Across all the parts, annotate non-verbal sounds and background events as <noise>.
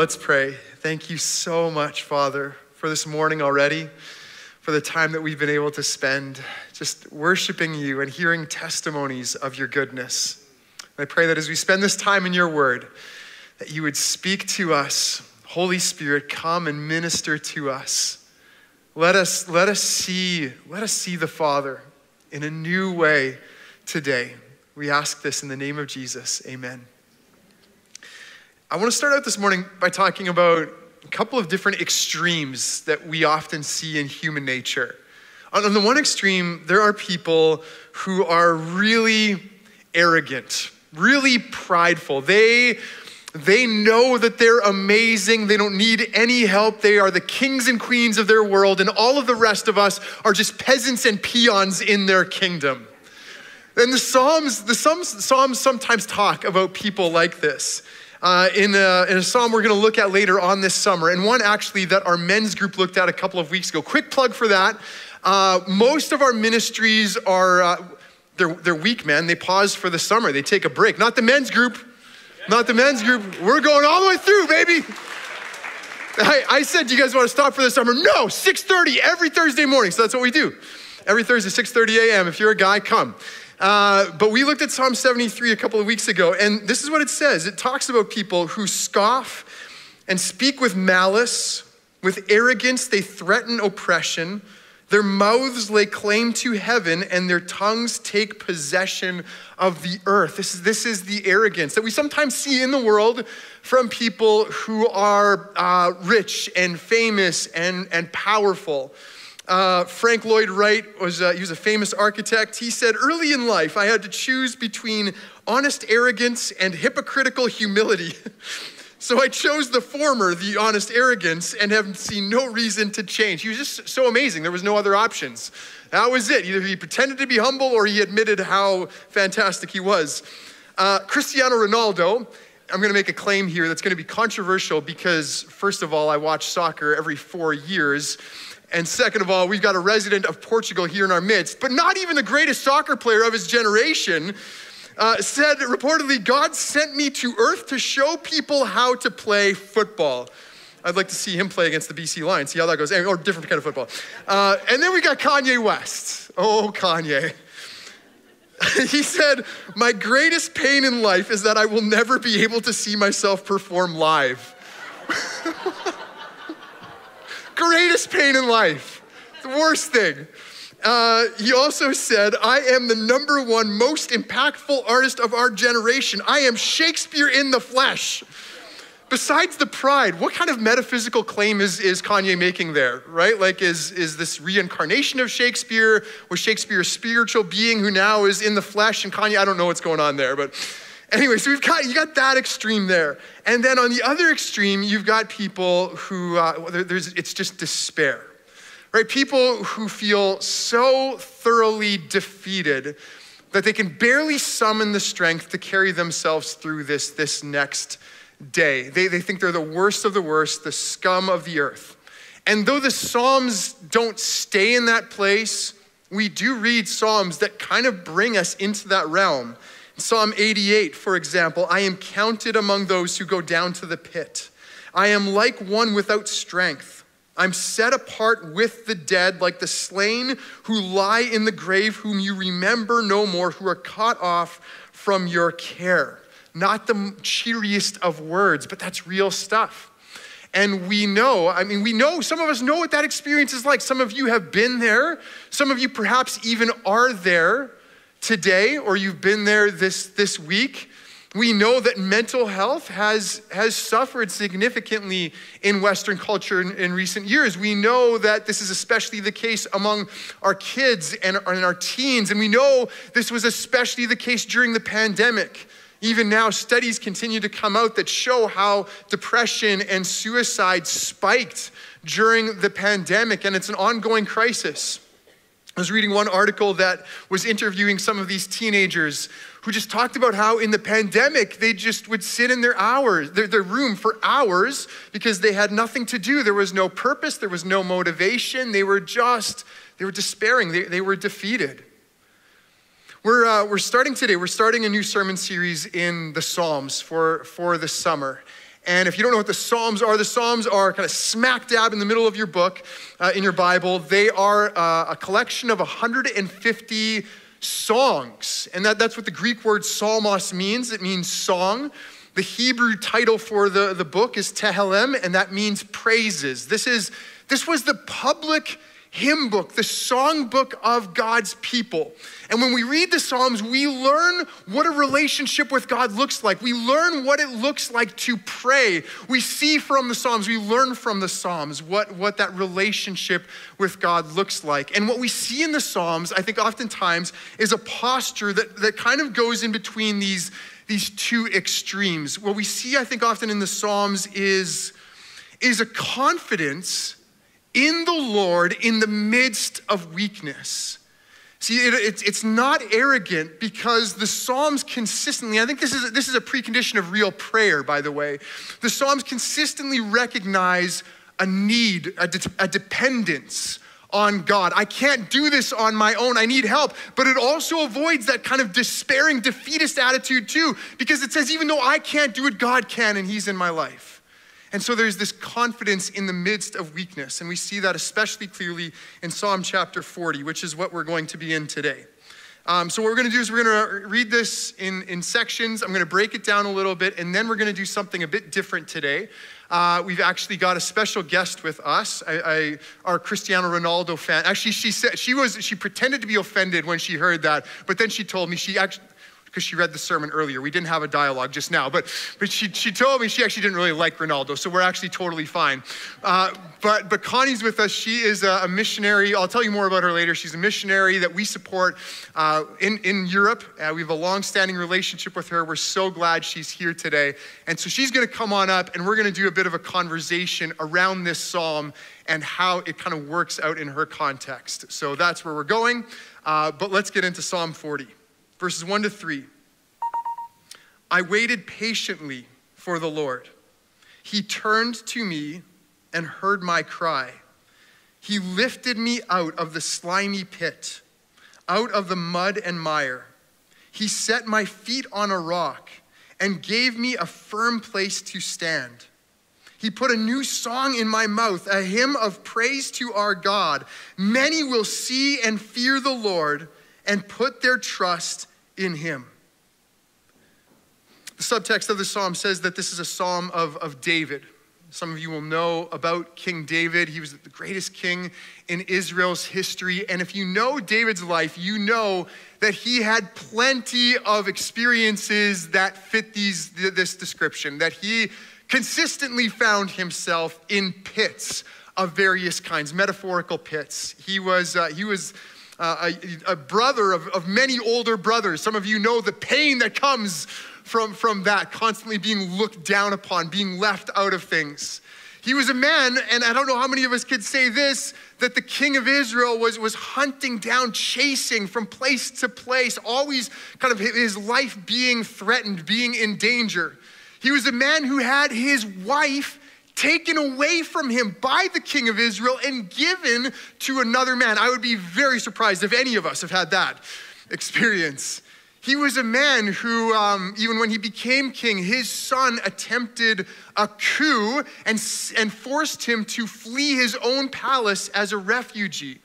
Let's pray. Thank you so much, Father, for this morning already, for the time that we've been able to spend just worshiping you and hearing testimonies of your goodness. And I pray that as we spend this time in your word, that you would speak to us. Holy Spirit, come and minister to us. Let us, let us see, let us see the Father in a new way today. We ask this in the name of Jesus. Amen. I want to start out this morning by talking about a couple of different extremes that we often see in human nature. On the one extreme, there are people who are really arrogant, really prideful. They they know that they're amazing. They don't need any help. They are the kings and queens of their world, and all of the rest of us are just peasants and peons in their kingdom. And the Psalms, the Psalms, Psalms sometimes talk about people like this uh, in, a, in a psalm we're going to look at later on this summer, and one actually that our men's group looked at a couple of weeks ago. Quick plug for that. Uh, most of our ministries are, uh, they're, they're weak, man. They pause for the summer, they take a break. Not the men's group, not the men's group. We're going all the way through, baby. I, I said, do you guys want to stop for the summer? No, 6.30 every Thursday morning. So that's what we do. Every Thursday, 6.30 a.m. If you're a guy, come. Uh, but we looked at Psalm 73 a couple of weeks ago, and this is what it says it talks about people who scoff and speak with malice, with arrogance, they threaten oppression. Their mouths lay claim to heaven, and their tongues take possession of the earth. This is, this is the arrogance that we sometimes see in the world from people who are uh, rich and famous and, and powerful. Uh, Frank Lloyd Wright was uh, he was a famous architect. He said, "Early in life, I had to choose between honest arrogance and hypocritical humility." <laughs> so I chose the former, the honest arrogance, and have seen no reason to change. He was just so amazing. There was no other options. That was it. Either he pretended to be humble or he admitted how fantastic he was. Uh, Cristiano Ronaldo. I'm going to make a claim here that's going to be controversial because, first of all, I watch soccer every four years. And second of all, we've got a resident of Portugal here in our midst, but not even the greatest soccer player of his generation. Uh, said reportedly, God sent me to earth to show people how to play football. I'd like to see him play against the BC Lions, see how that goes, or different kind of football. Uh, and then we got Kanye West. Oh, Kanye. <laughs> he said, My greatest pain in life is that I will never be able to see myself perform live. <laughs> greatest pain in life, the worst thing. Uh, he also said, I am the number one most impactful artist of our generation. I am Shakespeare in the flesh. Besides the pride, what kind of metaphysical claim is, is Kanye making there, right? Like, is, is this reincarnation of Shakespeare? Was Shakespeare a spiritual being who now is in the flesh? And Kanye, I don't know what's going on there, but Anyway, so we've got, you got that extreme there. And then on the other extreme, you've got people who, uh, there's, it's just despair, right? People who feel so thoroughly defeated that they can barely summon the strength to carry themselves through this, this next day. They, they think they're the worst of the worst, the scum of the earth. And though the Psalms don't stay in that place, we do read Psalms that kind of bring us into that realm. Psalm 88, for example, I am counted among those who go down to the pit. I am like one without strength. I'm set apart with the dead, like the slain who lie in the grave, whom you remember no more, who are cut off from your care. Not the cheeriest of words, but that's real stuff. And we know, I mean, we know, some of us know what that experience is like. Some of you have been there, some of you perhaps even are there today or you've been there this, this week, we know that mental health has, has suffered significantly in Western culture in, in, recent years. We know that this is especially the case among our kids and, and our teens, and we know this was especially the case during the pandemic. Even now, studies continue to come out that show how depression and suicide spiked during the pandemic, and it's an ongoing crisis. I was reading one article that was interviewing some of these teenagers who just talked about how in the pandemic they just would sit in their hours, their, their room for hours because they had nothing to do. There was no purpose, there was no motivation. They were just, they were despairing, they, they were defeated. We're, uh, we're starting today, we're starting a new sermon series in the Psalms for, for the summer. And if you don't know what the Psalms are, the Psalms are kind of smack dab in the middle of your book, uh, in your Bible. They are uh, a collection of 150 songs. And that, that's what the Greek word psalmos means. It means song. The Hebrew title for the, the book is Tehillim, and that means praises. This, is, this was the public hymn book, the song book of God's people. And when we read the Psalms, we learn what a relationship with God looks like. We learn what it looks like to pray. We see from the Psalms, we learn from the Psalms what, what that relationship with God looks like. And what we see in the Psalms, I think oftentimes, is a posture that, that kind of goes in between these, these two extremes. What we see, I think, often in the Psalms is, is a confidence in the Lord in the midst of weakness. See, it, it, it's not arrogant because the Psalms consistently, I think this is, this is a precondition of real prayer, by the way. The Psalms consistently recognize a need, a, de- a dependence on God. I can't do this on my own. I need help. But it also avoids that kind of despairing, defeatist attitude, too, because it says, even though I can't do it, God can, and He's in my life. And so there's this confidence in the midst of weakness. And we see that especially clearly in Psalm chapter 40, which is what we're going to be in today. Um, so, what we're going to do is we're going to read this in, in sections. I'm going to break it down a little bit, and then we're going to do something a bit different today. Uh, we've actually got a special guest with us, I, I, our Cristiano Ronaldo fan. Actually, she said she was she pretended to be offended when she heard that, but then she told me she actually because she read the sermon earlier. We didn't have a dialogue just now, but, but she, she told me she actually didn't really like Ronaldo, so we're actually totally fine. Uh, but, but Connie's with us. She is a, a, missionary. I'll tell you more about her later. She's a missionary that we support uh, in, in Europe. Uh, we have a long standing relationship with her. We're so glad she's here today. And so she's going to come on up, and we're going to do a bit of a conversation around this psalm and how it kind of works out in her context. So that's where we're going. Uh, but let's get into Psalm 40 verses 1 to 3. I waited patiently for the Lord. He turned to me and heard my cry. He lifted me out of the slimy pit, out of the mud and mire. He set my feet on a rock and gave me a firm place to stand. He put a new song in my mouth, a hymn of praise to our God. Many will see and fear the Lord and put their trust in him. The subtext of the psalm says that this is a psalm of, of David. Some of you will know about King David. He was the greatest king in Israel's history. And if you know David's life, you know that he had plenty of experiences that fit these, this description, that he consistently found himself in pits of various kinds, metaphorical pits. He was, uh, he was uh, a, a, brother of, of many older brothers. Some of you know the pain that comes from, from that, constantly being looked down upon, being left out of things. He was a man, and I don't know how many of us could say this, that the king of Israel was, was hunting down, chasing from place to place, always kind of his life being threatened, being in danger. He was a man who had his wife taken away from him by the king of Israel and given to another man. I would be very surprised if any of us have had that experience. He was a man who, um, even when he became king, his son attempted a coup and, and forced him to flee his own palace as a refugee.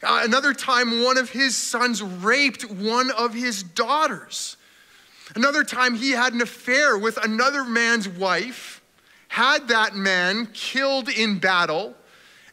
Uh, another time, one of his sons raped one of his daughters. Another time, he had an affair with another man's wife had that man killed in battle.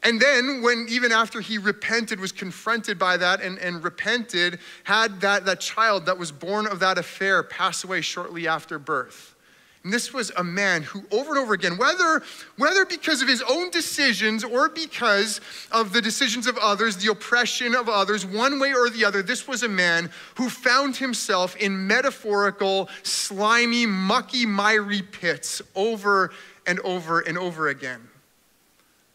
And then, when even after he repented, was confronted by that and, and repented, had that, that child that was born of that affair pass away shortly after birth. And this was a man who, over and over again, whether, whether because of his own decisions or because of the decisions of others, the oppression of others, one way or the other, this was a man who found himself in metaphorical, slimy, mucky, miry pits over and over and over again.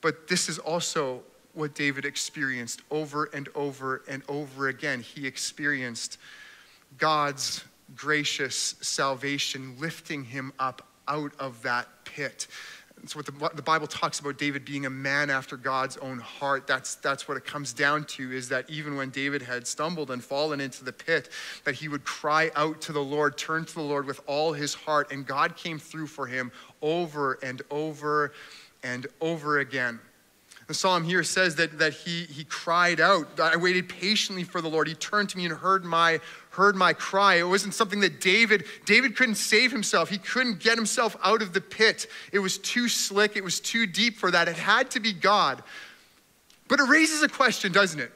But this is also what David experienced over and over and over again. He experienced God's gracious salvation lifting him up out of that pit. It's what the, the Bible talks about David being a man after God's own heart. That's, that's what it comes down to is that even when David had stumbled and fallen into the pit, that he would cry out to the Lord, turn to the Lord with all his heart, and God came through for him over and over and over again. The psalm here says that, that he, he cried out. I waited patiently for the Lord. He turned to me and heard my, heard my cry. It wasn't something that David, David couldn't save himself. He couldn't get himself out of the pit. It was too slick. It was too deep for that. It had to be God. But it raises a question, doesn't it?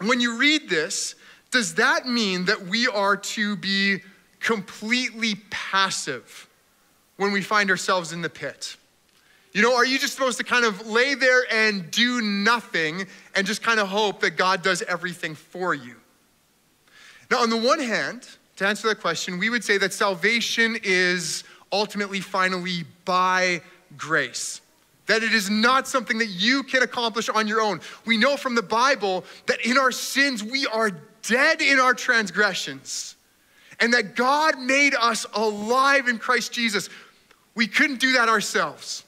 When you read this, does that mean that we are to be completely passive when we find ourselves in the pit? You know, are you just supposed to kind of lay there and do nothing and just kind of hope that God does everything for you? Now, on the one hand, to answer that question, we would say that salvation is ultimately, finally, by grace. That it is not something that you can accomplish on your own. We know from the Bible that in our sins we are dead in our transgressions, and that God made us alive in Christ Jesus. We couldn't do that ourselves.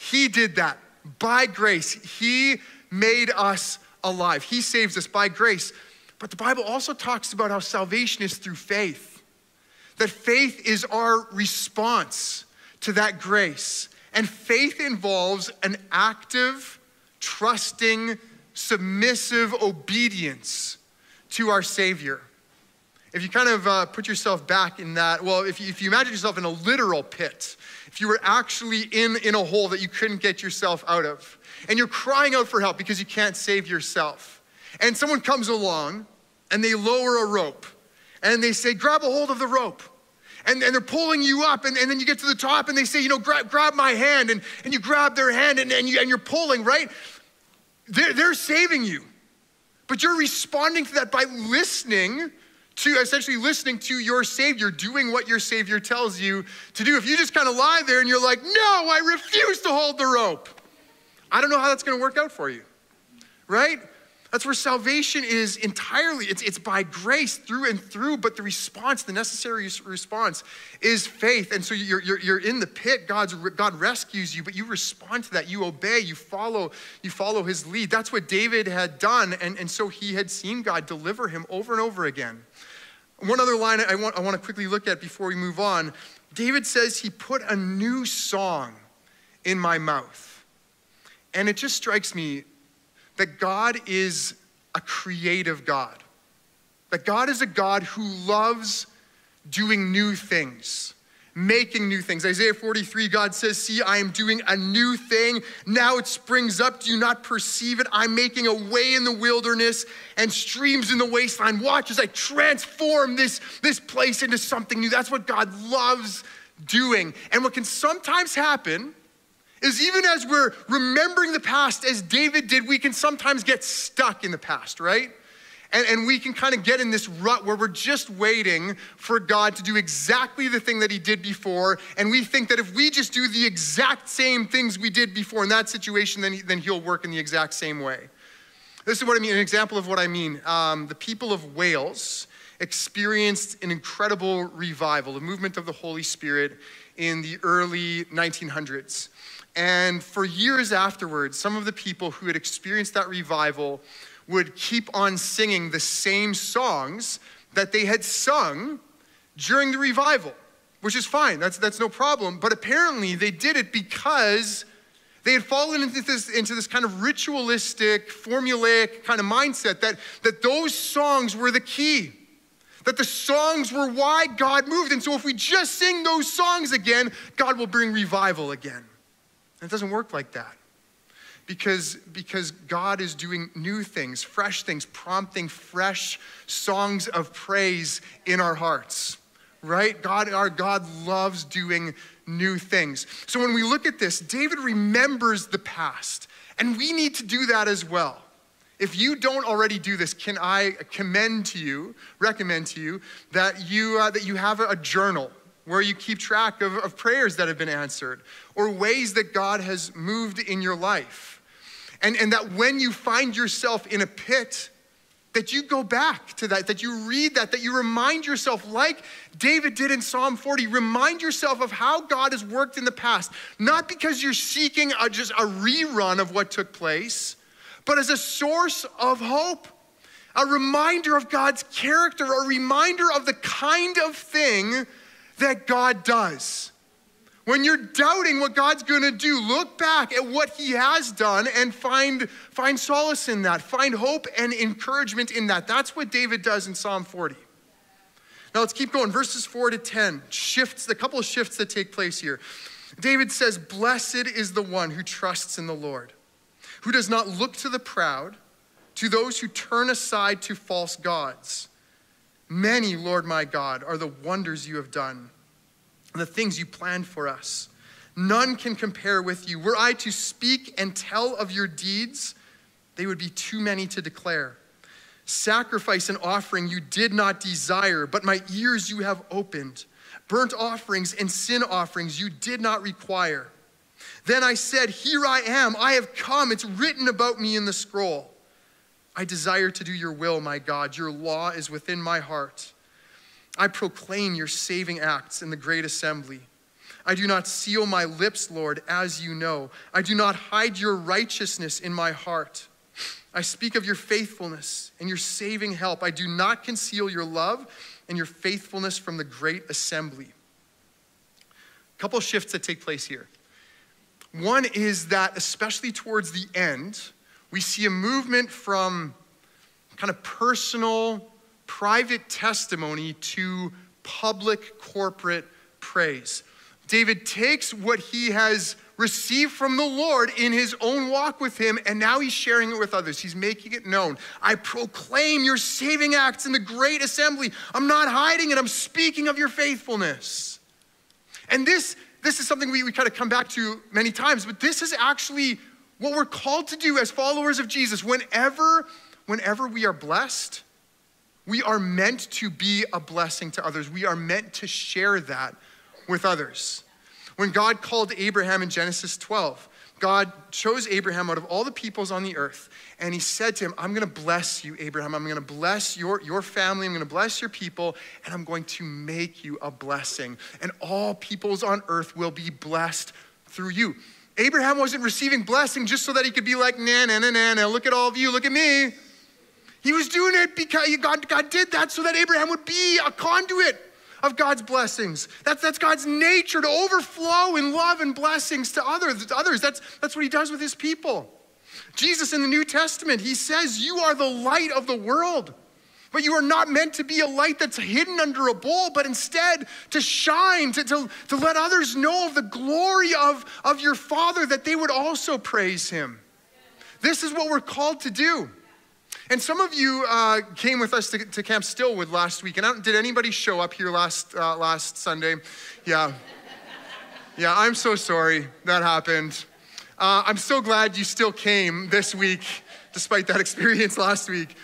He did that by grace. He made us alive. He saves us by grace. But the Bible also talks about how salvation is through faith, that faith is our response to that grace. And faith involves an active, trusting, submissive obedience to our Savior. If you kind of uh, put yourself back in that, well, if you, if you imagine yourself in a literal pit, you were actually in, in a hole that you couldn't get yourself out of, and you're crying out for help because you can't save yourself, and someone comes along and they lower a rope and they say, grab a hold of the rope. And, and they're pulling you up, and, and then you get to the top and they say, you know, grab, grab my hand, and, and you grab their hand and, and, you, and you're pulling, right? They're, they're saving you. But you're responding to that by listening to essentially listening to your Savior, doing what your Savior tells you to do. If you just kind of lie there and you're like, no, I refuse to hold the rope, I don't know how that's going to work out for you, right? That's where salvation is entirely, it's, it's by grace through and through, but the response, the necessary response is faith. And so you're, you're, you're in the pit, God's, God rescues you, but you respond to that. You obey, you follow, you follow his lead. That's what David had done. And, and so he had seen God deliver him over and over again. One other line I want, I want to quickly look at before we move on. David says he put a new song in my mouth. And it just strikes me that God is a creative God, that God is a God who loves doing new things, making new things. Isaiah 43, God says, See, I am doing a new thing. Now it springs up. Do you not perceive it? I'm making a way in the wilderness and streams in the wasteland. Watch as I transform this, this place into something new. That's what God loves doing. And what can sometimes happen is even as we're remembering the past, as David did, we can sometimes get stuck in the past, right? And, and we can kind of get in this rut where we're just waiting for God to do exactly the thing that He did before. And we think that if we just do the exact same things we did before in that situation, then, he, then He'll work in the exact same way. This is what I mean, an example of what I mean. Um, the people of Wales experienced an incredible revival, a movement of the Holy Spirit in the early 1900s. And for years afterwards, some of the people who had experienced that revival would keep on singing the same songs that they had sung during the revival, which is fine. That's, that's no problem. But apparently, they did it because they had fallen into this, into this kind of ritualistic, formulaic kind of mindset that, that those songs were the key. That the songs were why God moved. And so, if we just sing those songs again, God will bring revival again. It doesn't work like that. Because, because God is doing new things, fresh things, prompting fresh songs of praise in our hearts. Right? God, our God loves doing new things. So when we look at this, David remembers the past, and we need to do that as well. If you don't already do this, can I commend to you, recommend to you, that you, uh, that you have a journal where you keep track of, of prayers that have been answered or ways that God has moved in your life. And, and that when you find yourself in a pit, that you go back to that, that you read that, that you remind yourself, like David did in Psalm 40, remind yourself of how God has worked in the past, not because you're seeking a, just a rerun of what took place, but as a source of hope, a reminder of God's character, a reminder of the kind of thing that God does. When you're doubting what God's going to do, look back at what He has done and find, find solace in that. Find hope and encouragement in that. That's what David does in Psalm 40. Now let's keep going. Verses 4 to 10 shifts, a couple of shifts that take place here. David says, Blessed is the one who trusts in the Lord, who does not look to the proud, to those who turn aside to false gods. Many, Lord my God, are the wonders you have done the things you planned for us. None can compare with you. Were I to speak and tell of your deeds, they would be too many to declare. Sacrifice and offering you did not desire, but my ears you have opened. Burnt offerings and sin offerings you did not require. Then I said, Here I am, I have come. It's written about me in the scroll. I desire to do your will, my God. Your law is within my heart. I proclaim your saving acts in the great assembly. I do not seal my lips, Lord, as you know. I do not hide your righteousness in my heart. I speak of your faithfulness and your saving help. I do not conceal your love and your faithfulness from the great assembly. A couple shifts that take place here. One is that, especially towards the end, we see a movement from kind of personal private testimony to public corporate praise. David takes what he has received from the Lord in his own walk with him, and now he's sharing it with others. He's making it known. I proclaim your saving acts in the great assembly. I'm not hiding it, I'm speaking of your faithfulness. And this, this is something we, we kind of come back to many times, but this is actually what we're called to do as followers of Jesus. Whenever, whenever we are blessed, we are meant to be a blessing to others. We are meant to share that with others. When God called Abraham in Genesis 12, God chose Abraham out of all the peoples on the earth, and he said to him, I'm gonna bless you, Abraham. I'm gonna bless your, your family, I'm gonna bless your people, and I'm going to make you a blessing. And all peoples on earth will be blessed through you. Abraham wasn't receiving blessing just so that he could be like, nah, nah, look at all of you, look at me. He was doing it because God, God did that so that Abraham would be a conduit of God's blessings. That's, that's God's nature to overflow in love and blessings to others. To others. That's, that's what he does with his people. Jesus in the New Testament, he says, You are the light of the world. But you are not meant to be a light that's hidden under a bowl, but instead to shine, to, to, to let others know of the glory of, of your Father, that they would also praise him. This is what we're called to do. And some of you uh, came with us to, to, Camp Stillwood last week. And did anybody show up here last, uh, last Sunday? Yeah. Yeah, I'm so sorry that happened. Uh, I'm so glad you still came this week, despite that <laughs> experience last week.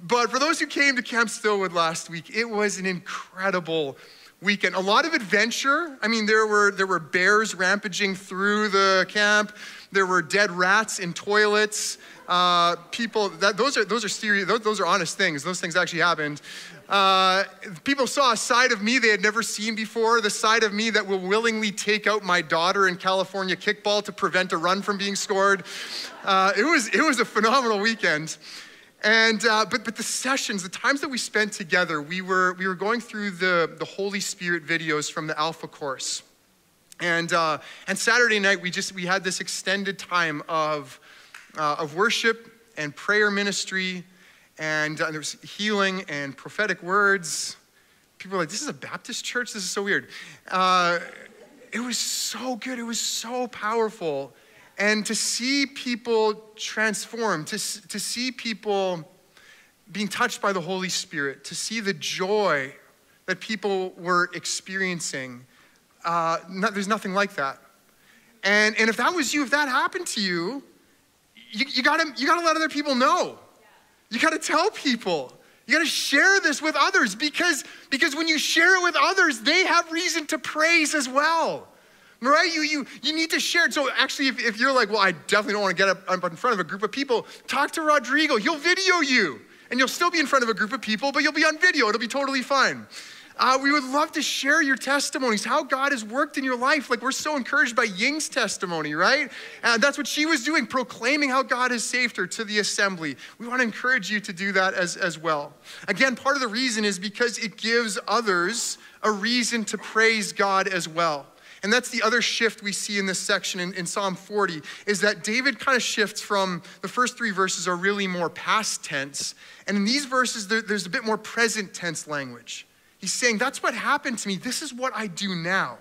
But for those who came to Camp Stillwood last week, it was an incredible weekend. A lot of adventure. I mean, there were, there were bears rampaging through the camp. There were dead rats in toilets uh, people, that, those, are, those, are serious, those, those, are honest things. Those things actually happened. Uh, people saw a side of me they had never seen before, the side of me that will willingly take out my daughter in California kickball to prevent a run from being scored. Uh, it, was, it was a phenomenal weekend. And, uh, but, but the sessions, the times that we spent together, we were, we were going through the, the Holy Spirit videos from the Alpha course. And, uh, and Saturday night, we just, we had this extended time of, uh, of worship and prayer ministry, and uh, there was healing and prophetic words. People were like, This is a Baptist church? This is so weird. Uh, it was so good, it was so powerful. And to see people transform, to, to see people being touched by the Holy Spirit, to see the joy that people were experiencing, uh, there's nothing like that. And, and if that was you, if that happened to you, you, you, gotta, you gotta let other people know. You gotta tell people. You gotta share this with others because, because when you share it with others, they have reason to praise as well. Right? You, you, you need to share it. So, actually, if, if you're like, well, I definitely don't want to get up, up in front of a group of people, talk to Rodrigo. He'll video you and you'll still be in front of a group of people, but you'll be on video. It'll be totally fine. Uh, we would love to share your testimonies, how God has worked in your life. Like we're so encouraged by Ying's testimony, right? And that's what she was doing, proclaiming how God has saved her to the assembly. We want to encourage you to do that as, as well. Again, part of the reason is because it gives others a reason to praise God as well. And that's the other shift we see in this section in, in, Psalm 40 is that David kind of shifts from the first three verses are really more past tense. And in these verses, there, there's a bit more present tense language. He's saying, That's what happened to me. This is what I do now.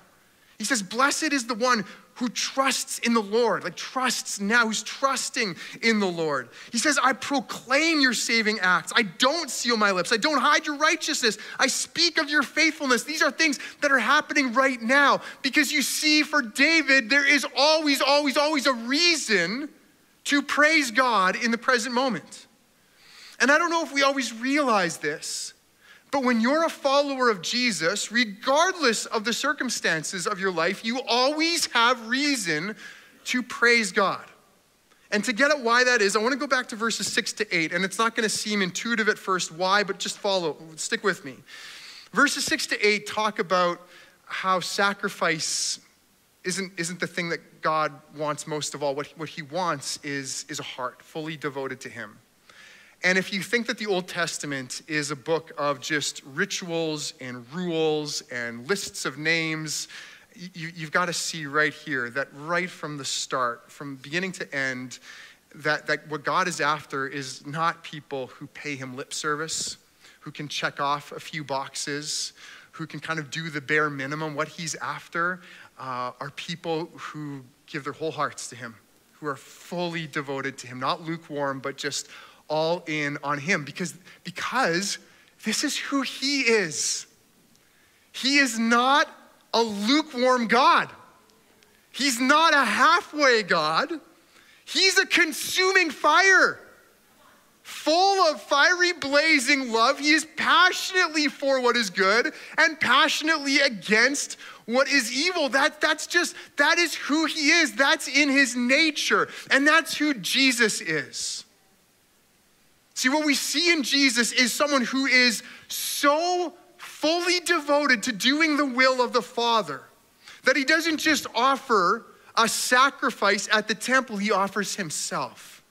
He says, Blessed is the one who trusts in the Lord, like trusts now, who's trusting in the Lord. He says, I proclaim your saving acts. I don't seal my lips. I don't hide your righteousness. I speak of your faithfulness. These are things that are happening right now because you see, for David, there is always, always, always a reason to praise God in the present moment. And I don't know if we always realize this. But when you're a follower of Jesus, regardless of the circumstances of your life, you always have reason to praise God. And to get at why that is, I want to go back to verses six to eight. And it's not going to seem intuitive at first why, but just follow, stick with me. Verses six to eight talk about how sacrifice isn't, isn't the thing that God wants most of all. What, what he wants is, is a heart fully devoted to him. And if you think that the Old Testament is a book of just rituals and rules and lists of names, you, have got to see right here that right from the start, from beginning to end, that, that what God is after is not people who pay him lip service, who can check off a few boxes, who can kind of do the bare minimum. What he's after uh, are people who give their whole hearts to him, who are fully devoted to him, not lukewarm, but just all in on him because, because this is who he is. He is not a lukewarm God. He's not a halfway God. He's a consuming fire, full of fiery, blazing love. He is passionately for what is good and passionately against what is evil. That, that's just, that is who he is. That's in his nature. And that's who Jesus is. See, what we see in Jesus is someone who is so fully devoted to doing the will of the Father that he doesn't just offer a sacrifice at the temple, he offers himself.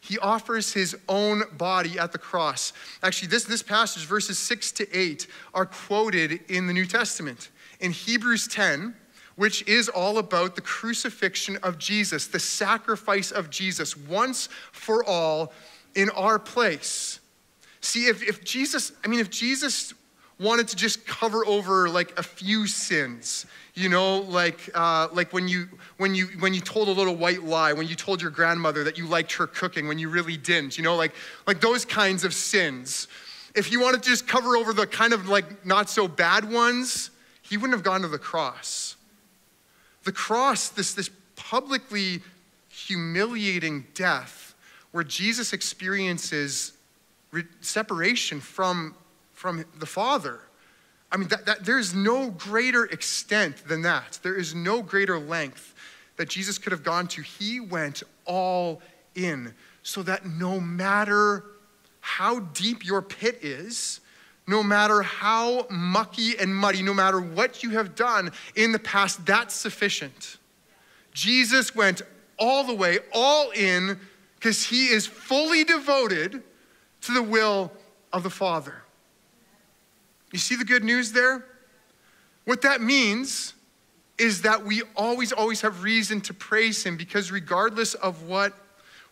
He offers his own body at the cross. Actually, this, this passage, verses 6 to 8, are quoted in the New Testament. In Hebrews 10, which is all about the crucifixion of Jesus, the sacrifice of Jesus once for all in our place. See, if, if Jesus, I mean, if Jesus wanted to just cover over like a few sins, you know, like, uh, like when, you, when, you, when you told a little white lie, when you told your grandmother that you liked her cooking when you really didn't, you know, like, like those kinds of sins. If he wanted to just cover over the kind of like not so bad ones, he wouldn't have gone to the cross. The cross, this, this publicly humiliating death, where Jesus experiences re- separation from, from the Father. I mean, that, that, there's no greater extent than that. There is no greater length that Jesus could have gone to. He went all in so that no matter how deep your pit is, no matter how mucky and muddy, no matter what you have done in the past, that's sufficient. Jesus went all the way, all in because he is fully devoted to the will of the Father. You see the good news there? What that means is that we always, always have reason to praise him because regardless of what,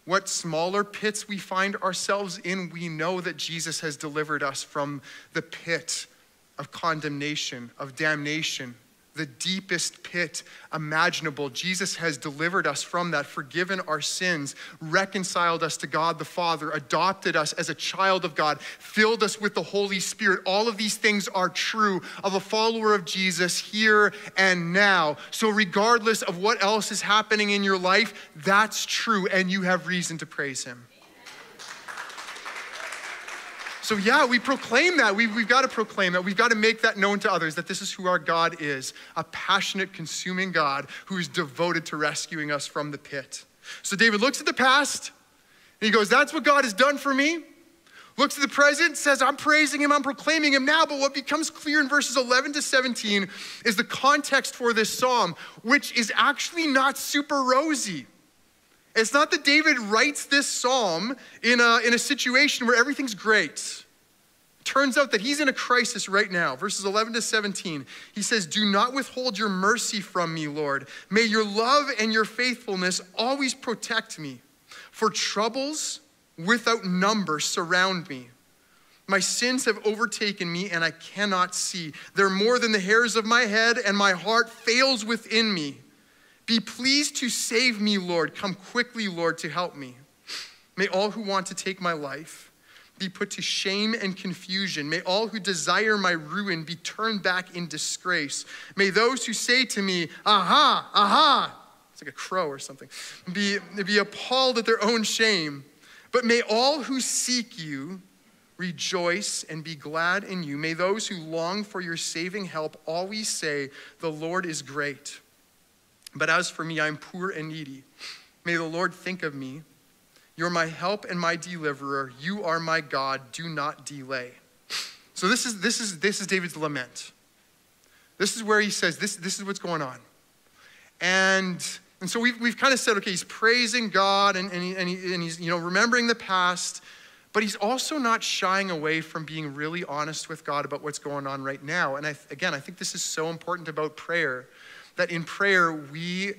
what smaller pits we find ourselves in, we know that Jesus has delivered us from the pit of condemnation, of damnation, the deepest pit imaginable. Jesus has delivered us from that, forgiven our sins, reconciled us to God the Father, adopted us as a child of God, filled us with the Holy Spirit. All of these things are true of a follower of Jesus here and now. So, regardless of what else is happening in your life, that's true, and you have reason to praise Him. So, yeah, we proclaim that. We, we've got to proclaim that. We've got to make that known to others that this is who our God is a passionate, consuming God who is devoted to rescuing us from the pit. So, David looks at the past and he goes, That's what God has done for me. looks at the present, says, I'm praising him, I'm proclaiming him now. But what becomes clear in verses 11 to 17 is the context for this psalm, which is actually not super rosy. It's not that David writes this psalm in a, in a situation where everything's great. Turns out that he's in a crisis right now. Verses 11 to 17, he says, Do not withhold your mercy from me, Lord. May your love and your faithfulness always protect me. For troubles without number surround me. My sins have overtaken me, and I cannot see. They're more than the hairs of my head, and my heart fails within me. Be pleased to save me, Lord. Come quickly, Lord, to help me. May all who want to take my life be put to shame and confusion. May all who desire my ruin be turned back in disgrace. May those who say to me, Aha, aha, it's like a crow or something, be, be appalled at their own shame. But may all who seek you rejoice and be glad in you. May those who long for your saving help always say, The Lord is great. But as for me, I'm poor and needy. May the Lord think of me. You're my help and my deliverer. You are my God. Do not delay. So this is this is this is David's lament. This is where he says, This, this is what's going on. And and so we've, we've kind of said, okay, he's praising God and, and, he, and, he, and he's you know, remembering the past, but he's also not shying away from being really honest with God about what's going on right now. And I, again, I think this is so important about prayer that in prayer, we,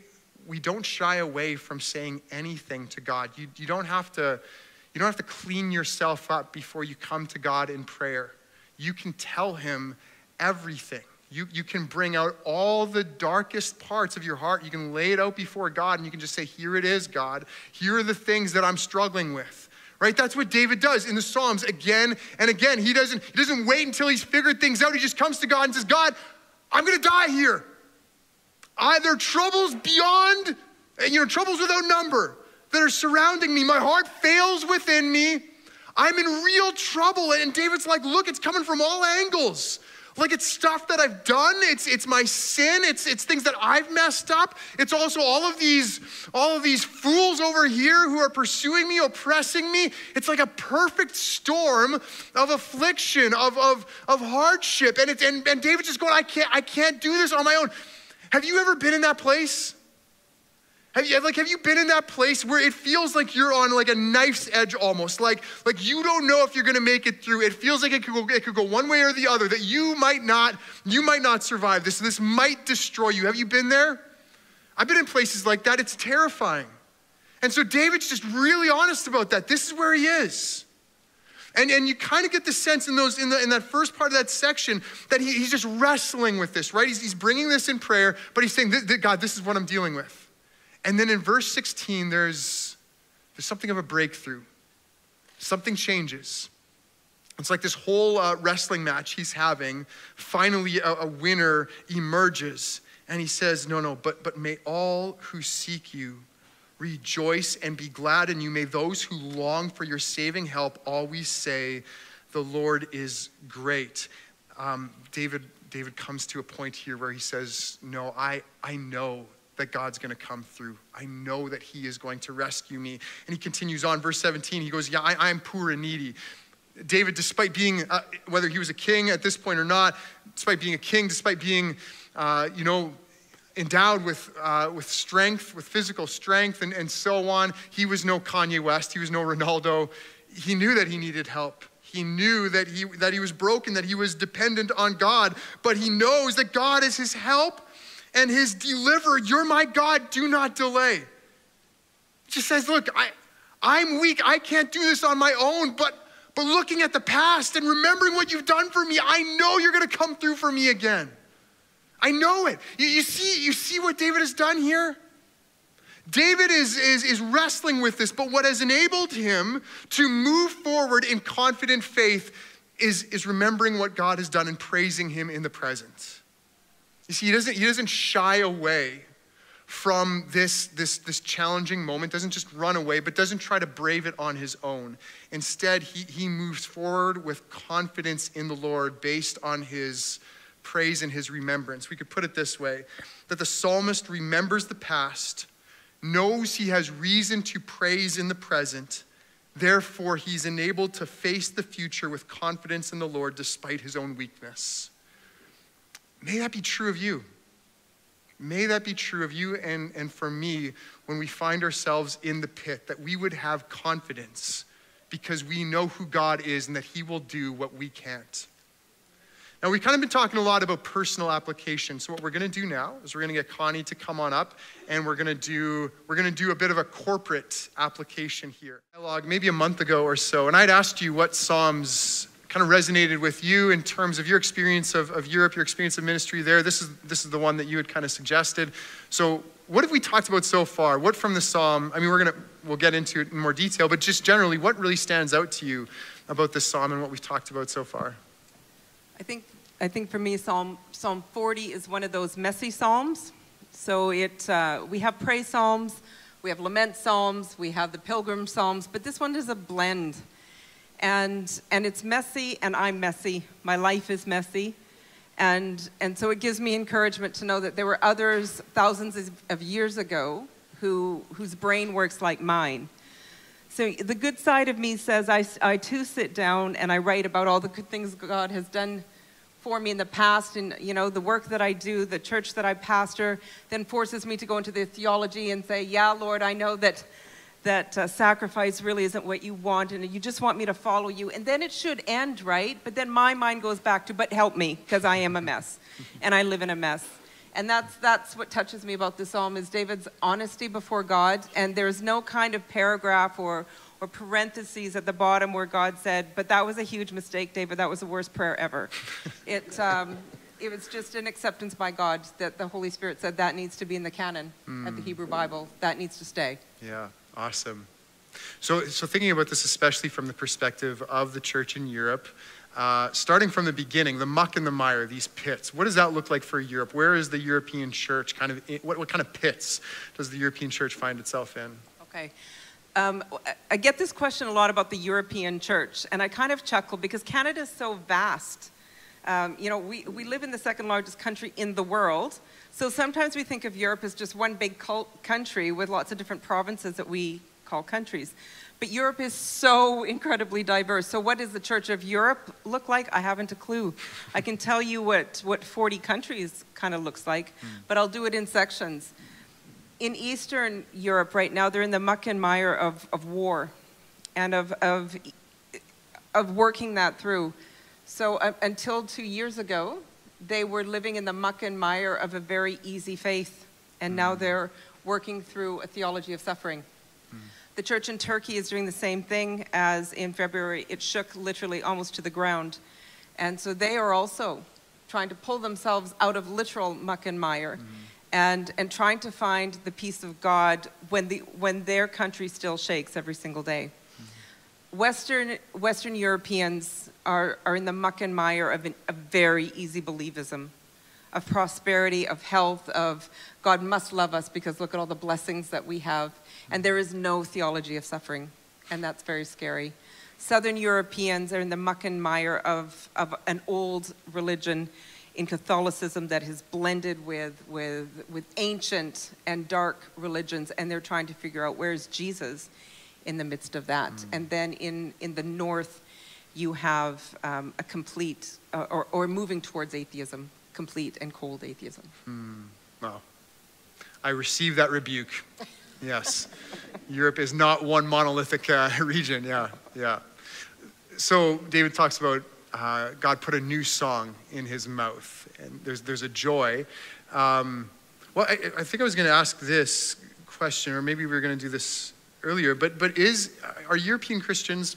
we don't shy away from saying anything to God. You, you, don't have to, you don't have to clean yourself up before you come to God in prayer. You can tell Him everything. You, you can bring out all the darkest parts of your heart. You can lay it out before God and you can just say, Here it is, God. Here are the things that I'm struggling with. Right? That's what David does in the Psalms again and again. He doesn't, he doesn't wait until he's figured things out. He just comes to God and says, God, I'm going to die here. Are troubles beyond, you know, troubles without number that are surrounding me. My heart fails within me. I'm in real trouble. And David's like, look, it's coming from all angles. Like it's stuff that I've done, it's, it's my sin, it's, it's things that I've messed up. It's also all of these, all of these fools over here who are pursuing me, oppressing me. It's like a perfect storm of affliction, of, of, of hardship. And, it's, and, and David's just going, I can't, I can't do this on my own. Have you ever been in that place? Have you, like, have you been in that place where it feels like you're on like a knife's edge almost? Like, like you don't know if you're gonna make it through. It feels like it could, go, it could go one way or the other, that you might not, you might not survive this. This might destroy you. Have you been there? I've been in places like that. It's terrifying. And so David's just really honest about that. This is where he is. And, and you kind of get the sense in, those, in, the, in that first part of that section that he, he's just wrestling with this, right? He's, he's bringing this in prayer, but he's saying, God, this is what I'm dealing with. And then in verse 16, there's, there's something of a breakthrough. Something changes. It's like this whole uh, wrestling match he's having. Finally, a, a winner emerges. And he says, No, no, but, but may all who seek you rejoice and be glad in you. May those who long for your saving help always say, The Lord is great. Um, David, David comes to a point here where he says, No, I, I know that God's going to come through. I know that He is going to rescue me. And he continues on, verse 17, he goes, Yeah, I, I'm poor and needy. David, despite being, uh, whether he was a king at this point or not, despite being a king, despite being, uh, you know, endowed with, uh, with strength, with physical strength, and, and so on, he was no Kanye West, he was no Ronaldo. He knew that he needed help. He knew that he, that he was broken, that he was dependent on God, but he knows that God is his help and his deliverer. You're my God, do not delay. He just says, Look, I, I'm weak. I can't do this on my own, but, but looking at the past and remembering what you've done for me, I know you're to come through for me again. I know it. You, you, see, you see what David has done here? David is, is, is wrestling with this, but what has enabled him to move forward in confident faith is, is remembering what God has done and praising him in the present. You see, he doesn't, he doesn't shy away from this, this, this challenging moment, doesn't just run away, but doesn't try to brave it on his own. Instead, he, he moves forward with confidence in the Lord based on his praise and his remembrance. We could put it this way that the psalmist remembers the past, knows he has reason to praise in the present, Therefore, he's enabled to face the future with confidence in the Lord despite his own weakness. May that be true of you. May that be true of you and, and for me when we find ourselves in the pit, that we would have confidence because we know who God is and that he will do what we can't. Now, we've kind of been talking a lot about personal application. So, what we're going to do now is we're going to get Connie to come on up and we're going to do, we're going to do a bit of a corporate application here. Maybe a month ago or so, and I'd asked you what Psalms kind of resonated with you in terms of your experience of, of Europe, your experience of ministry there. This is, this is the one that you had kind of suggested. So, what have we talked about so far? What from the Psalm, I mean, we're going to, we'll get into it in more detail, but just generally, what really stands out to you about this Psalm and what we've talked about so far? I think, I think for me, Psalm, Psalm 40 is one of those messy Psalms. So it, uh, we have praise Psalms, we have lament Psalms, we have the pilgrim Psalms, but this one is a blend. And, and it's messy, and I'm messy. My life is messy. And, and so it gives me encouragement to know that there were others thousands of years ago who, whose brain works like mine. So the good side of me says I, I too sit down and I write about all the good things God has done for me in the past and you know the work that i do the church that i pastor then forces me to go into the theology and say yeah lord i know that that uh, sacrifice really isn't what you want and you just want me to follow you. And then it should end right? But then my mind goes back to but help me because i am a mess <laughs> and i live in a mess. And that's that's what touches me about this psalm is david's honesty before god and there's no kind of paragraph or or parentheses at the bottom where God said, but that was a huge mistake, David. That was the worst prayer ever. <laughs> it, um, it was just an acceptance by God that the Holy Spirit said that needs to be in the canon mm. of the Hebrew Bible. That needs to stay. Yeah, awesome. So, so thinking about this, especially from the perspective of the church in Europe, uh, starting from the beginning, the muck and the mire, these pits, what does that look like for Europe? Where is the European church kind of, in, what, what kind of pits does the European church find itself in? Okay. Um, I get this question a lot about the European church, and I kind of chuckle because Canada is so vast. Um, you know, we, we live in the second largest country in the world, so sometimes we think of Europe as just one big country with lots of different provinces that we call countries. But Europe is so incredibly diverse. So, what does the Church of Europe look like? I haven't a clue. I can tell you what, what 40 countries kind of looks like, mm. but I'll do it in sections in Eastern Europe right now, they're in the muck and mire of, of war and of, of, of working that through. So uh, until two years ago, they were living in the muck and mire of a very easy faith, and now mm. they're working through a theology of suffering. Mm. The church in Turkey is doing the same thing as in February. It shook literally almost to the ground. And so they are also trying to pull themselves out of literal muck and mire. Mm and, and trying to find the peace of God when, the, when their country still shakes every single day. Mm-hmm. Western, Western Europeans are, are in the muck and mire of a very easy believism, of prosperity, of health, of God must love us because look at all the blessings that we have. And there is no theology of suffering, and that's very scary. Southern Europeans are in the muck and mire of, of an old religion in Catholicism that has blended with, with, with ancient and dark religions, and they're trying to figure out where's Jesus in the midst of that. Mm. And then in, in the north, you have um, a complete, uh, or, or moving towards atheism, complete and cold atheism. Mm. Wow. I receive that rebuke. Yes. <laughs> Europe is not one monolithic uh, <laughs> region. Yeah, yeah. So David talks about uh, God put a new song in his mouth, and there's, there's a joy. Um, well, I, I, think I was going to ask this question, or maybe we were going to do this earlier, but, but is, are European Christians,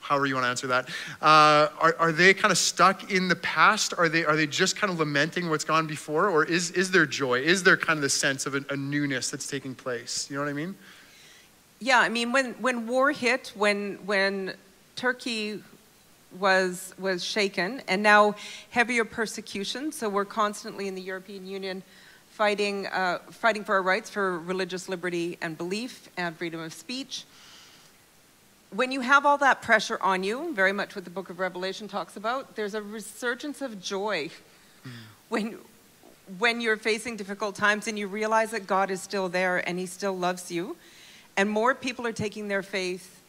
however you want to answer that, uh, are, are they kind of stuck in the past? Are they, are they just kind of lamenting what's gone before? Or is, is there joy? Is there kind of the sense of a, a newness that's taking place? You know what I mean? Yeah, I mean, when, when war hit, when, when Turkey was, was shaken, and now heavier persecution. So we're constantly in the European Union fighting, uh, fighting for our rights for religious liberty and belief and freedom of speech. When you have all that pressure on you, very much what the book of Revelation talks about, there's a resurgence of joy mm. when, when you're facing difficult times and you realize that God is still there and He still loves you. And more people are taking their faith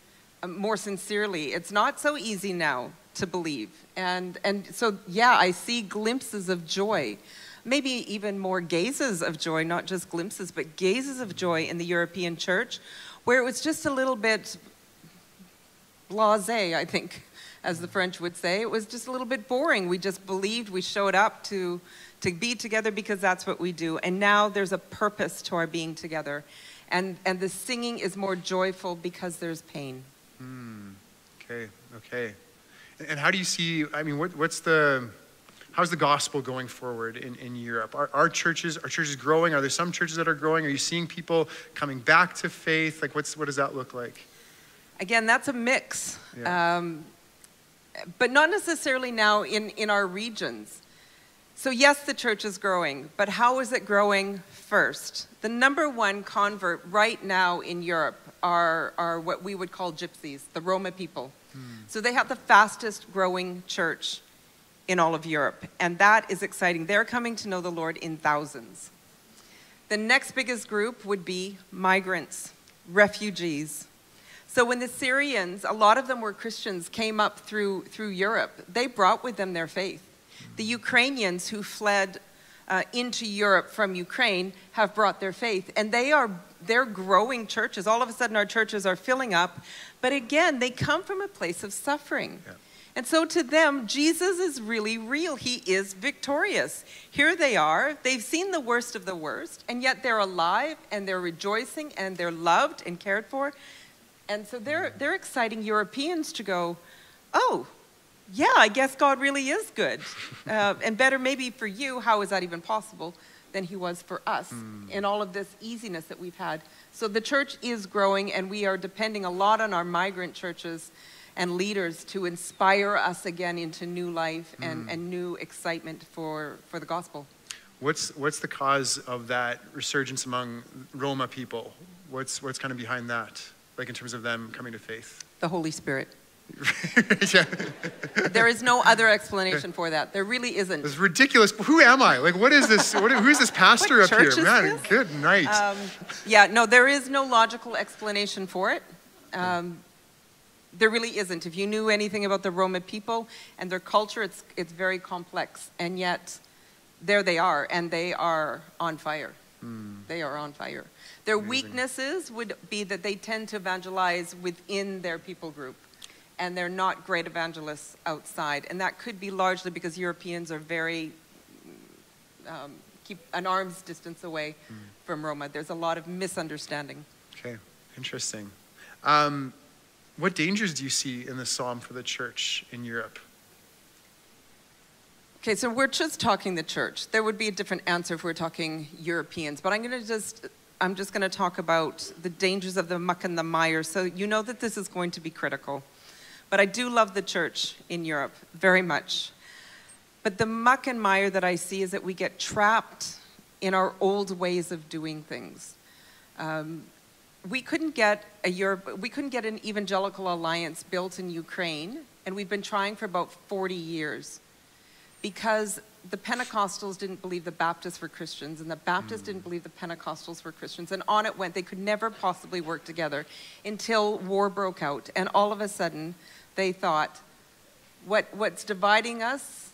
Uh, more sincerely. It's not so easy now to believe. And, and so, yeah, I see glimpses of joy, maybe even more gazes of joy, not just glimpses, but gazes of joy in the European church, where it was just a little bit blase, I think, as the French would say. It was just a little bit boring. We just believed, we showed up to, to be together because that's what we do. And now there's a purpose to our being together. And, and the singing is more joyful because there's pain. Mm, okay, okay. And how do you see, I mean, what, what's the, how's the gospel going forward in, in Europe? Are, are churches, are churches growing? Are there some churches that are growing? Are you seeing people coming back to faith? Like, what's, what does that look like? Again, that's a mix. Yeah. Um, but not necessarily now in, in our regions. So, yes, the church is growing, but how is it growing first? The number one convert right now in Europe are, are what we would call gypsies, the Roma people. Hmm. So, they have the fastest growing church in all of Europe, and that is exciting. They're coming to know the Lord in thousands. The next biggest group would be migrants, refugees. So when the Syrians, a lot of them were Christians, came up through, through Europe, they brought with them their faith. The Ukrainians who fled uh, into Europe from Ukraine have brought their faith, and they are they're growing churches. All of a sudden, our churches are filling up, but again, they come from a place of suffering. Yeah. And so to them, Jesus is really real. He is victorious. Here they are. They've seen the worst of the worst, and yet they're alive and they're rejoicing and they're loved and cared for. And so they're, they're exciting Europeans to go, oh, yeah, I guess God really is good. <laughs> Uh, and better maybe for you, how is that even possible, than he was for us mm. in all of this easiness that we've had. So the church is growing, and we are depending a lot on our migrant churches and leaders to inspire us again into new life and, mm. and new excitement for, for the gospel. What's, what's the cause of that resurgence among Roma people? What's, what's kind of behind that, like in terms of them coming to faith? The Holy Spirit. <laughs> there is no other explanation for that. There really isn't. It's ridiculous. Who am I? Like, what is this? What, who's this pastor up here? Man, this? good night. Um, yeah, no, there is no logical explanation for it. Um, there really isn't. If you knew anything about the Roma people and their culture, it's, it's very complex. And yet, there they are, and they are on fire. Mm. They are on fire. Their Amazing. weaknesses would be that they tend to evangelize within their people group and they're not great evangelists outside. And that could be largely because Europeans are very, um, keep an arm's distance away mm. from Roma. There's a lot of misunderstanding. Okay, interesting. Um, what dangers do you see in the psalm for the church in Europe? Okay, so we're just talking the church. There would be a different answer if we we're talking Europeans, but I'm going to just I'm just going to talk about the dangers of the muck and the mire. So you know that this is going to be critical. But I do love the church in Europe very much. But the muck and mire that I see is that we get trapped in our old ways of doing things. Um, we couldn't get a Europe, we couldn't get an evangelical alliance built in Ukraine, and we've been trying for about 40 years because the Pentecostals didn't believe the Baptists were Christians, and the Baptists mm. didn't believe the Pentecostals were Christians, and on it went. They could never possibly work together until war broke out, and all of a sudden, they thought, what, what's dividing us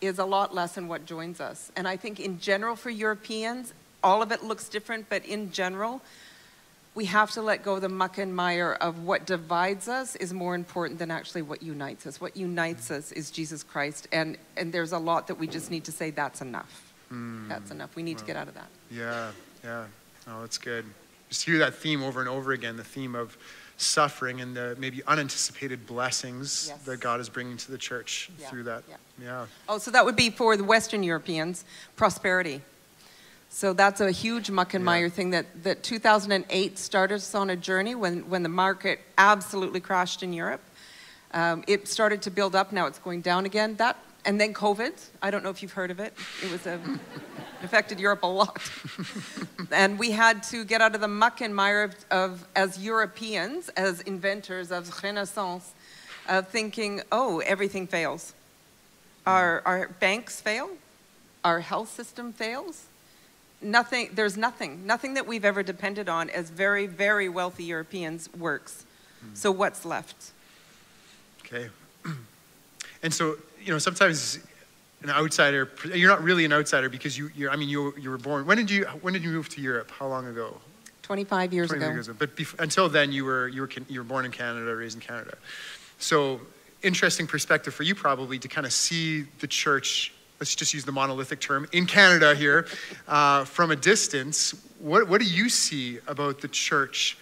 is a lot less than what joins us. And I think in general for Europeans, all of it looks different, but in general, we have to let go of the muck and mire of what divides us is more important than actually what unites us. What unites us is Jesus Christ. And, and there's a lot that we just need to say, that's enough. Mm. That's enough. We need well, to get out of that. Yeah, yeah. Oh, that's good. Just hear that theme over and over again the theme of suffering and the maybe unanticipated blessings yes. that God is bringing to the church yeah. through that. Yeah. yeah. Oh, so that would be for the Western Europeans, prosperity. So that's a huge muck and mire yeah. thing that, that 2008 started us on a journey when, when the market absolutely crashed in Europe. Um, it started to build up, now it's going down again. That, and then COVID, I don't know if you've heard of it. It was a affected Europe a lot. <laughs> and we had to get out of the muck and mire of, of, as Europeans, as inventors of Renaissance, of thinking, oh, everything fails. Our, our banks fail, our health system fails. Nothing, there's nothing, nothing that we've ever depended on as very, very wealthy Europeans works. Hmm. So what's left? Okay. <clears throat> And so, you know, sometimes an outsider, you're not really an outsider because you, you're, I mean, you, you were born, when did you, when did you move to Europe? How long ago? 25 years 20 ago. years ago. But until then, you were, you, were, you were born in Canada, raised in Canada. So, interesting perspective for you probably to kind of see the church, let's just use the monolithic term, in Canada here, uh, from a distance. What, what do you see about the church?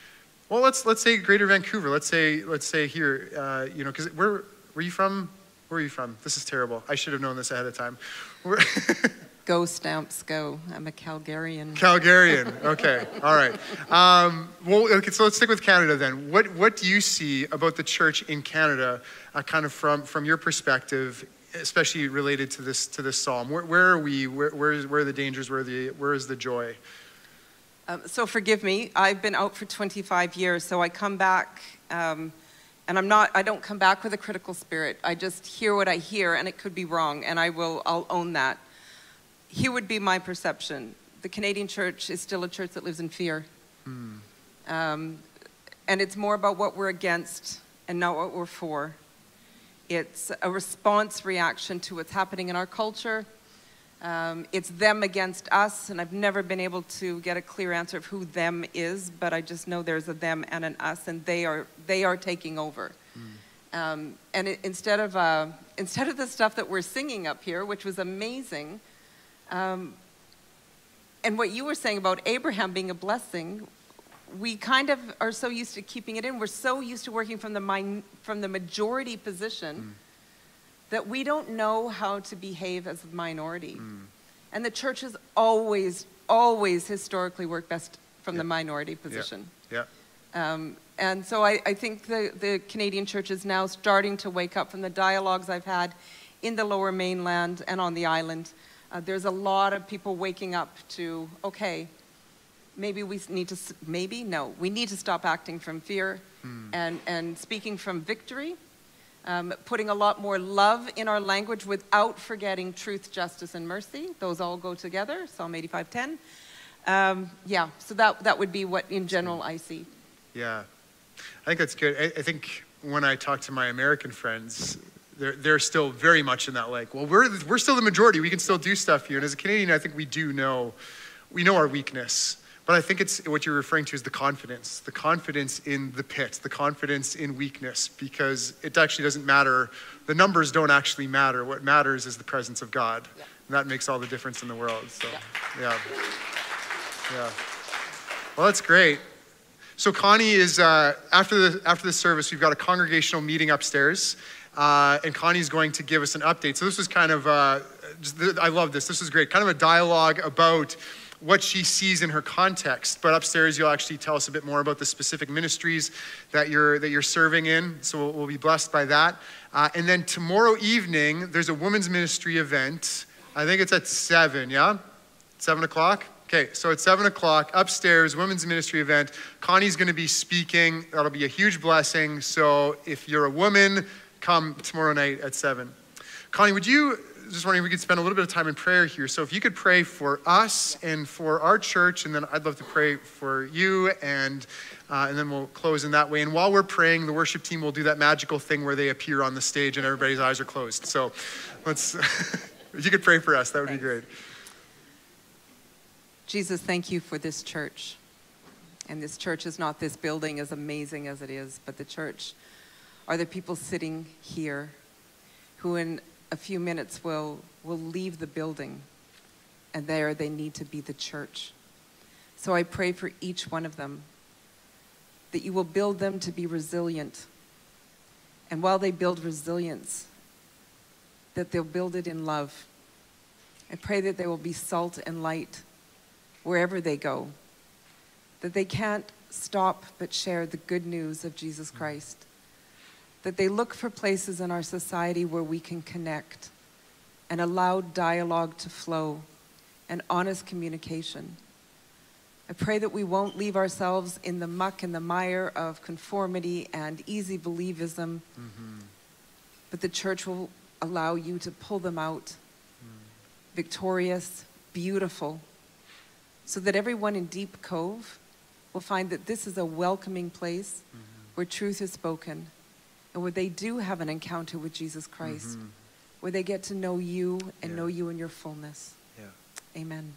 Well, let's, let's say Greater Vancouver. Let's say, let's say here, uh, you know, because where, were you from? Where are you from? This is terrible. I should have known this ahead of time. <laughs> Go Stamps, go. I'm a Calgarian. Calgarian. Okay. All right. Um, well, okay, so let's stick with Canada then. What What do you see about the church in Canada, uh, kind of from from your perspective, especially related to this to this psalm? Where, where are we? Where, where, is, where are the dangers? Where are the Where is the joy? Um, so forgive me. I've been out for 25 years, so I come back, um, and I'm not. I don't come back with a critical spirit. I just hear what I hear, and it could be wrong, and I will. I'll own that. Here would be my perception. The Canadian church is still a church that lives in fear, um, and it's more about what we're against and not what we're for. It's a response reaction to what's happening in our culture. Um, it's them against us, and I've never been able to get a clear answer of who them is, but I just know there's a them and an us, and they are they are taking over. Um, and it, instead of uh, instead of the stuff that we're singing up here, which was amazing, um, and what you were saying about Abraham being a blessing, we kind of are so used to keeping it in. We're so used to working from the min- from the majority position that we don't know how to behave as a minority. And the church has always, always historically worked best from the minority position. Yeah. Um, and so I, I think the, the Canadian church is now starting to wake up from the dialogues I've had in the lower mainland and on the island. Uh, there's a lot of people waking up to, okay, maybe we need to, maybe, no, we need to stop acting from fear and, and speaking from victory. Um, putting a lot more love in our language without forgetting truth, justice, and mercy. Those all go together, Psalm 85:10. Um, yeah, so that, that would be what in general I see. Yeah, I think that's good. I, I think when I talk to my American friends, they're, they're still very much in that like, well, we're, we're still the majority. We can still do stuff here. And as a Canadian, I think we do know, we know our weakness. But I think it's what you're referring to is the confidence, the confidence in the pit, the confidence in weakness, because it actually doesn't matter. The numbers don't actually matter. What matters is the presence of God. Yeah. And that makes all the difference in the world. So, Yeah. yeah. Yeah. Well, that's great. So Connie is uh, after the after the service, we've got a congregational meeting upstairs, uh, and Connie's going to give us an update. So this was kind of uh, just, I love this. This is great. Kind of a dialogue about what she sees in her context. But upstairs, you'll actually tell us a bit more about the specific ministries that you're that you're serving in. So we'll, we'll be blessed by that. Uh, and then tomorrow evening, there's a women's ministry event. I think it's at seven. Yeah, seven o'clock. Okay, so at 7 o'clock upstairs, women's ministry event. Connie's going to be speaking. That'll be a huge blessing. So if you're a woman, come tomorrow night at 7. Connie, would you, just wondering if we could spend a little bit of time in prayer here. So if you could pray for us and for our church, and then I'd love to pray for you, and, uh, and then we'll close in that way. And while we're praying, the worship team will do that magical thing where they appear on the stage and everybody's eyes are closed. So let's, <laughs> if you could pray for us, that would be great. Jesus, thank you for this church. And this church is not this building, as amazing as it is, but the church are the people sitting here who, in a few minutes, will, will leave the building. And there they need to be the church. So I pray for each one of them that you will build them to be resilient. And while they build resilience, that they'll build it in love. I pray that they will be salt and light wherever they go, that they can't stop but share the good news of Jesus Christ, that they look for places in our society where we can connect and allow dialogue to flow and honest communication. I pray that we won't leave ourselves in the muck and the mire of conformity and easy believism, mm-hmm. but the church will allow you to pull them out mm. victorious, beautiful, so that everyone in Deep Cove will find that this is a welcoming place mm-hmm. where truth is spoken and where they do have an encounter with Jesus Christ, Mhm. where they get to know you and Yeah. know you in your fullness. Yeah. Amen.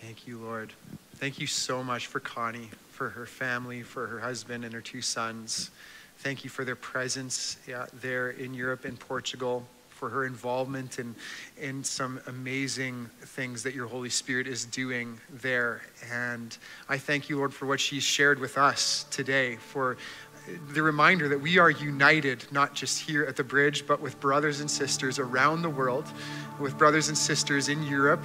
Thank you, Lord. Thank you so much for Connie, for her family, for her husband and her two sons. Thank you for their presence yeah, there in Europe and Portugal, for her involvement in, in some amazing things that your Holy Spirit is doing there. And I thank you, Lord, for what she's shared with us today, for the reminder that we are united, not just here at the bridge, but with brothers and sisters around the world, with brothers and sisters in Europe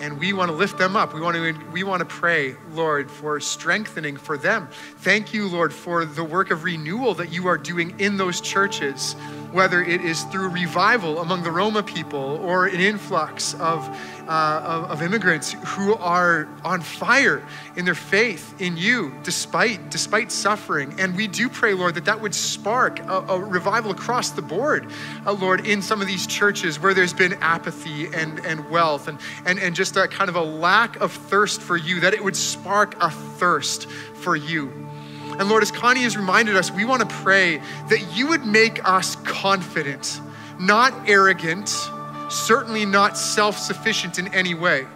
and we want to lift them up. We want to we want to pray, Lord, for strengthening for them. Thank you, Lord, for the work of renewal that you are doing in those churches, whether it is through revival among the Roma people or an influx of uh, of, of immigrants who are on fire in their faith in you, despite despite suffering. And we do pray, Lord, that that would spark a, a revival across the board, uh, Lord, in some of these churches where there's been apathy and and wealth and and and just a kind of a lack of thirst for you. That it would spark a thirst for you. And Lord, as Connie has reminded us, we want to pray that you would make us confident, not arrogant, certainly not self sufficient in any way.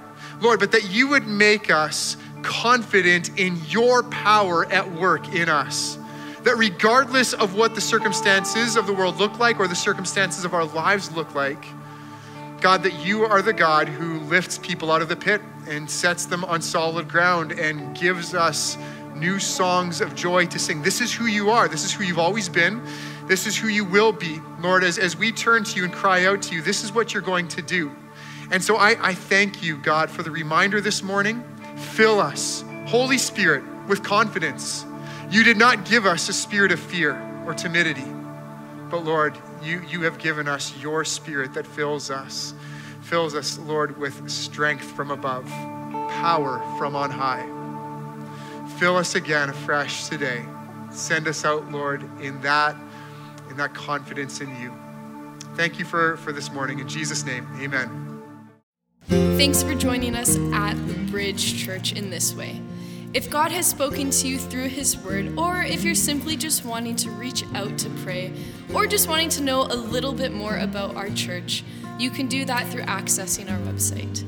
Lord, but that you would make us confident in your power at work in us. That regardless of what the circumstances of the world look like or the circumstances of our lives look like, God, that you are the God who lifts people out of the pit and sets them on solid ground and gives us new songs of joy to sing. This is who you are. This is who you've always been. This is who you will be. Lord, as, as we turn to you and cry out to you, this is what you're going to do. And so I, I thank you, God, for the reminder this morning. Fill us, Holy Spirit, with confidence. You did not give us a spirit of fear or timidity, but Lord, you, you have given us your spirit that fills us, fills us, Lord, with strength from above, power from on high. Fill us again afresh today. Send us out, Lord, in that, in that confidence in you. Thank you for, for this morning. In Jesus' name, amen. Thanks for joining us at the Bridge Church in this way. If God has spoken to you through His Word, or if you're simply just wanting to reach out to pray, or just wanting to know a little bit more about our church, you can do that through accessing our website.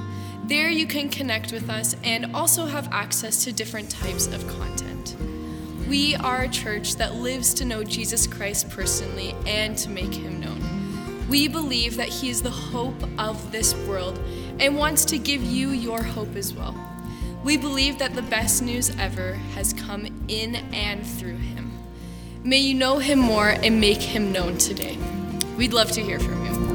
There you can connect with us and also have access to different types of content. We are a church that lives to know Jesus Christ personally and to make Him known. We believe that He is the hope of this world and wants to give you your hope as well. We believe that the best news ever has come in and through Him. May you know Him more and make Him known today. We'd love to hear from you.